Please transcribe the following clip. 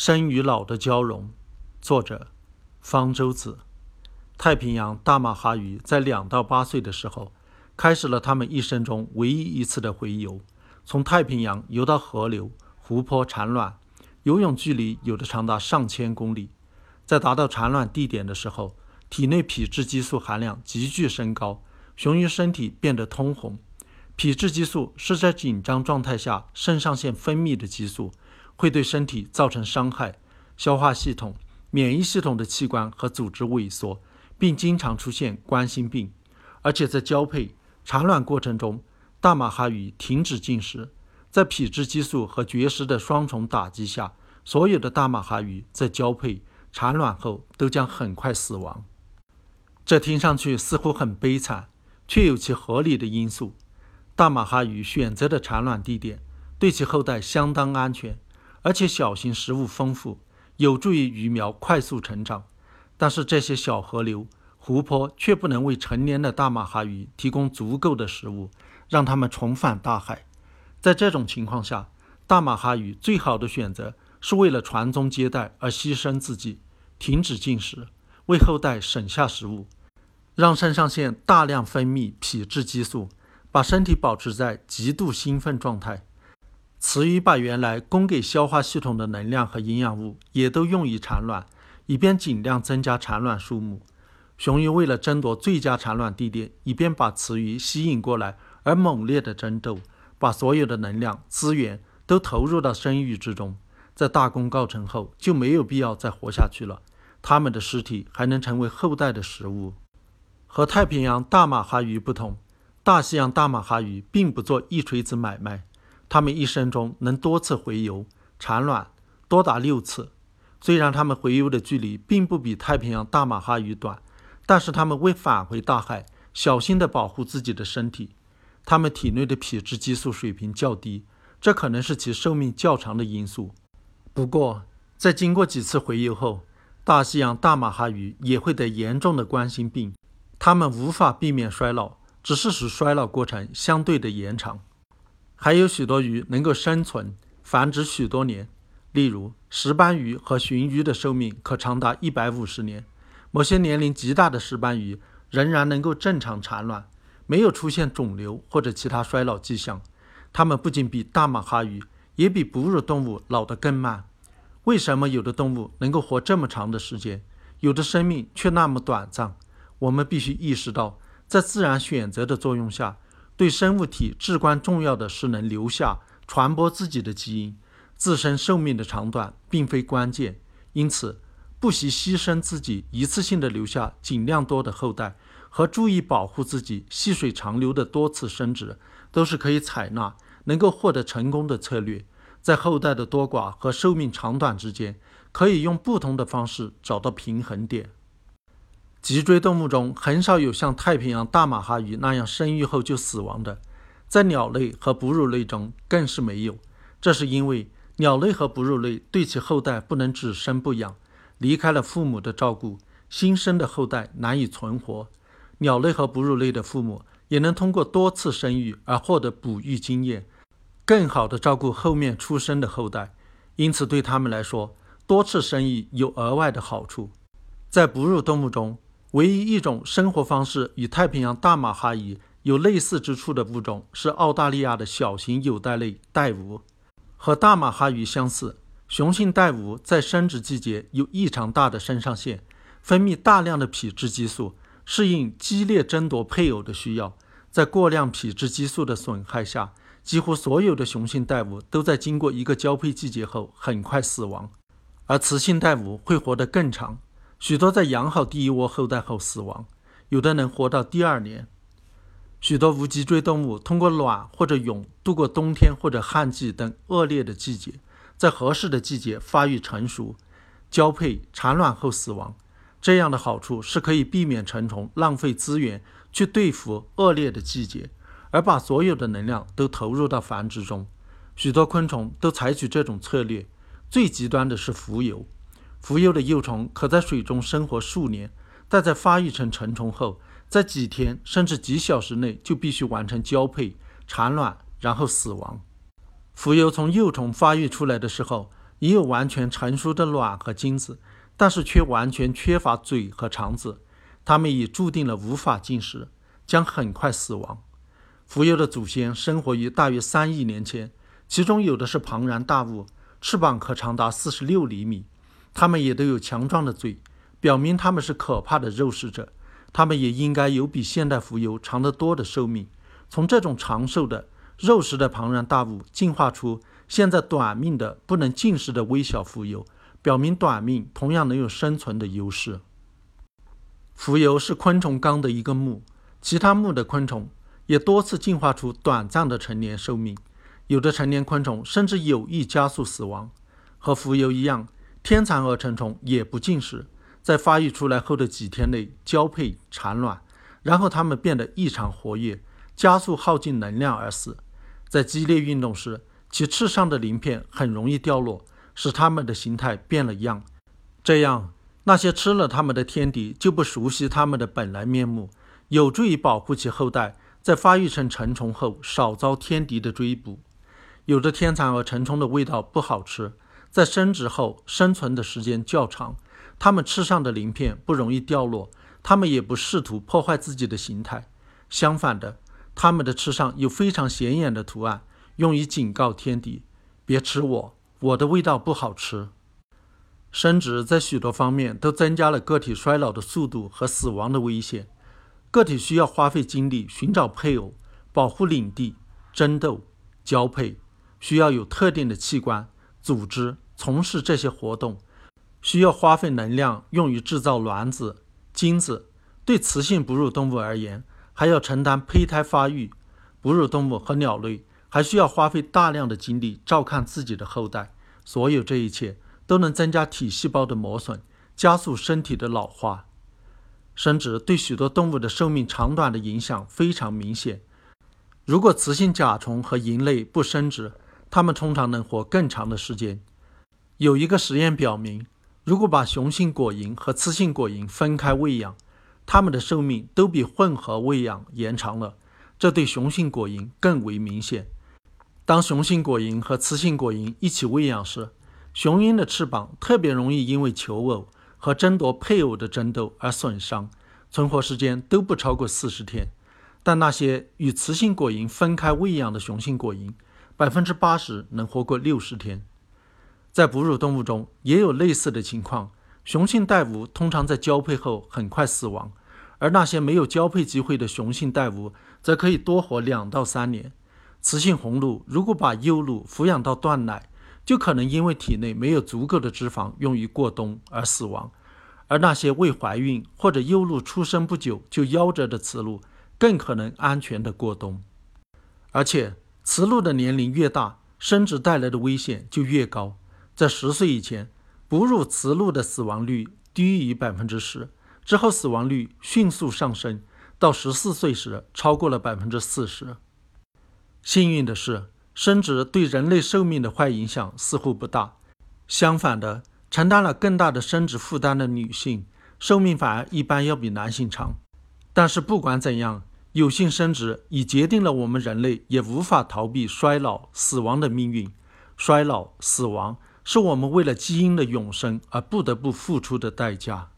生与老的交融，作者方舟子。太平洋大马哈鱼在两到八岁的时候，开始了他们一生中唯一一次的洄游，从太平洋游到河流、湖泊产卵，游泳距离有的长达上千公里。在达到产卵地点的时候，体内皮质激素含量急剧升高，雄鱼身体变得通红。皮质激素是在紧张状态下肾上腺分泌的激素。会对身体造成伤害，消化系统、免疫系统的器官和组织萎缩，并经常出现冠心病。而且在交配、产卵过程中，大马哈鱼停止进食，在皮质激素和绝食的双重打击下，所有的大马哈鱼在交配、产卵后都将很快死亡。这听上去似乎很悲惨，却有其合理的因素。大马哈鱼选择的产卵地点对其后代相当安全。而且小型食物丰富，有助于鱼苗快速成长。但是这些小河流、湖泊却不能为成年的大马哈鱼提供足够的食物，让它们重返大海。在这种情况下，大马哈鱼最好的选择是为了传宗接代而牺牲自己，停止进食，为后代省下食物，让肾上腺大量分泌皮质激素，把身体保持在极度兴奋状态。雌鱼把原来供给消化系统的能量和营养物也都用于产卵，以便尽量增加产卵数目。雄鱼为了争夺最佳产卵地点，以便把雌鱼吸引过来，而猛烈的争斗，把所有的能量资源都投入到生育之中。在大功告成后，就没有必要再活下去了。它们的尸体还能成为后代的食物。和太平洋大马哈鱼不同，大西洋大马哈鱼并不做一锤子买卖。它们一生中能多次洄游产卵，多达六次。虽然它们洄游的距离并不比太平洋大马哈鱼短，但是它们为返回大海，小心地保护自己的身体。它们体内的皮质激素水平较低，这可能是其寿命较长的因素。不过，在经过几次洄游后，大西洋大马哈鱼也会得严重的冠心病。它们无法避免衰老，只是使衰老过程相对的延长。还有许多鱼能够生存繁殖许多年，例如石斑鱼和鲟鱼的寿命可长达一百五十年。某些年龄极大的石斑鱼仍然能够正常产卵，没有出现肿瘤或者其他衰老迹象。它们不仅比大马哈鱼，也比哺乳动物老得更慢。为什么有的动物能够活这么长的时间，有的生命却那么短暂？我们必须意识到，在自然选择的作用下。对生物体至关重要的是能留下、传播自己的基因，自身寿命的长短并非关键。因此，不惜牺牲自己，一次性的留下尽量多的后代，和注意保护自己细水长流的多次生殖，都是可以采纳、能够获得成功的策略。在后代的多寡和寿命长短之间，可以用不同的方式找到平衡点。脊椎动物中很少有像太平洋大马哈鱼那样生育后就死亡的，在鸟类和哺乳类中更是没有。这是因为鸟类和哺乳类对其后代不能只生不养，离开了父母的照顾，新生的后代难以存活。鸟类和哺乳类的父母也能通过多次生育而获得哺育经验，更好地照顾后面出生的后代。因此，对他们来说，多次生育有额外的好处。在哺乳动物中，唯一一种生活方式与太平洋大马哈鱼有类似之处的物种是澳大利亚的小型有袋类带蜈。和大马哈鱼相似，雄性带蜈在生殖季节有异常大的肾上腺，分泌大量的皮质激素，适应激烈争夺配偶的需要。在过量皮质激素的损害下，几乎所有的雄性带蜈都在经过一个交配季节后很快死亡，而雌性带蜈会活得更长。许多在养好第一窝后代后死亡，有的能活到第二年。许多无脊椎动物通过卵或者蛹度过冬天或者旱季等恶劣的季节，在合适的季节发育成熟、交配、产卵后死亡。这样的好处是可以避免成虫浪费资源去对付恶劣的季节，而把所有的能量都投入到繁殖中。许多昆虫都采取这种策略，最极端的是蜉蝣。蜉蝣的幼虫可在水中生活数年，但在发育成成虫后，在几天甚至几小时内就必须完成交配、产卵，然后死亡。蜉蝣从幼虫发育出来的时候，也有完全成熟的卵和精子，但是却完全缺乏嘴和肠子，它们已注定了无法进食，将很快死亡。蜉蝣的祖先生活于大约三亿年前，其中有的是庞然大物，翅膀可长达四十六厘米，它们也都有强壮的嘴，表明它们是可怕的肉食者。它们也应该有比现代蜉蝣长得多的寿命。从这种长寿的肉食的庞然大物进化出现在短命的不能进食的微小蜉蝣，表明短命同样能有生存的优势。蜉蝣是昆虫纲的一个目，其他目的昆虫也多次进化出短暂的成年寿命，有的成年昆虫甚至有意加速死亡。和蜉蝣一样，天蚕蛾成虫也不进食，在发育出来后的几天内交配产卵，然后它们变得异常活跃。加速耗尽能量而死，在激烈运动时，其翅上的鳞片很容易掉落，使它们的形态变了样。这样，那些吃了它们的天敌就不熟悉它们的本来面目，有助于保护其后代在发育成成虫后少遭天敌的追捕。有的天蚕蛾成虫的味道不好吃，在生殖后生存的时间较长，它们翅上的鳞片不容易掉落，它们也不试图破坏自己的形态。相反的。它们的翅上有非常显眼的图案，用于警告天敌：“别吃我，我的味道不好吃。”生殖在许多方面都增加了个体衰老的速度和死亡的危险。个体需要花费精力寻找配偶、保护领地、争斗、交配，需要有特定的器官、组织从事这些活动，需要花费能量用于制造卵子、精子。对雌性哺乳动物而言，还要承担胚胎发育，哺乳动物和鸟类还需要花费大量的精力照看自己的后代。所有这一切都能增加体细胞的磨损，加速身体的老化。生殖对许多动物的寿命长短的影响非常明显。如果雌性甲虫和蝇类不生殖，它们通常能活更长的时间。有一个实验表明，如果把雄性果蝇和雌性果蝇分开喂养，它们的寿命都比混合喂养延长了，这对雄性果蝇更为明显。当雄性果蝇和雌性果蝇一起喂养时，雄鹰的翅膀特别容易因为求偶和争夺配偶的争斗而损伤，存活时间都不超过四十天。但那些与雌性果蝇分开喂养的雄性果蝇，百分之八十能活过六十天。在哺乳动物中也有类似的情况。雄性带蜈通常在交配后很快死亡，而那些没有交配机会的雄性带蜈则可以多活两到三年。雌性红鹭如果把幼鹿抚养到断奶，就可能因为体内没有足够的脂肪用于过冬而死亡。而那些未怀孕或者幼鹿出生不久就夭折的雌鹿，更可能安全的过冬。而且，雌鹿的年龄越大，生殖带来的危险就越高。在十岁以前。哺乳雌鹿的死亡率低于百分之十，之后死亡率迅速上升，到十四岁时超过了百分之四十。幸运的是，生殖对人类寿命的坏影响似乎不大。相反的，承担了更大的生殖负担的女性，寿命反而一般要比男性长。但是不管怎样，有性生殖已决定了我们人类也无法逃避衰老、死亡的命运。衰老、死亡。是我们为了基因的永生而不得不付出的代价。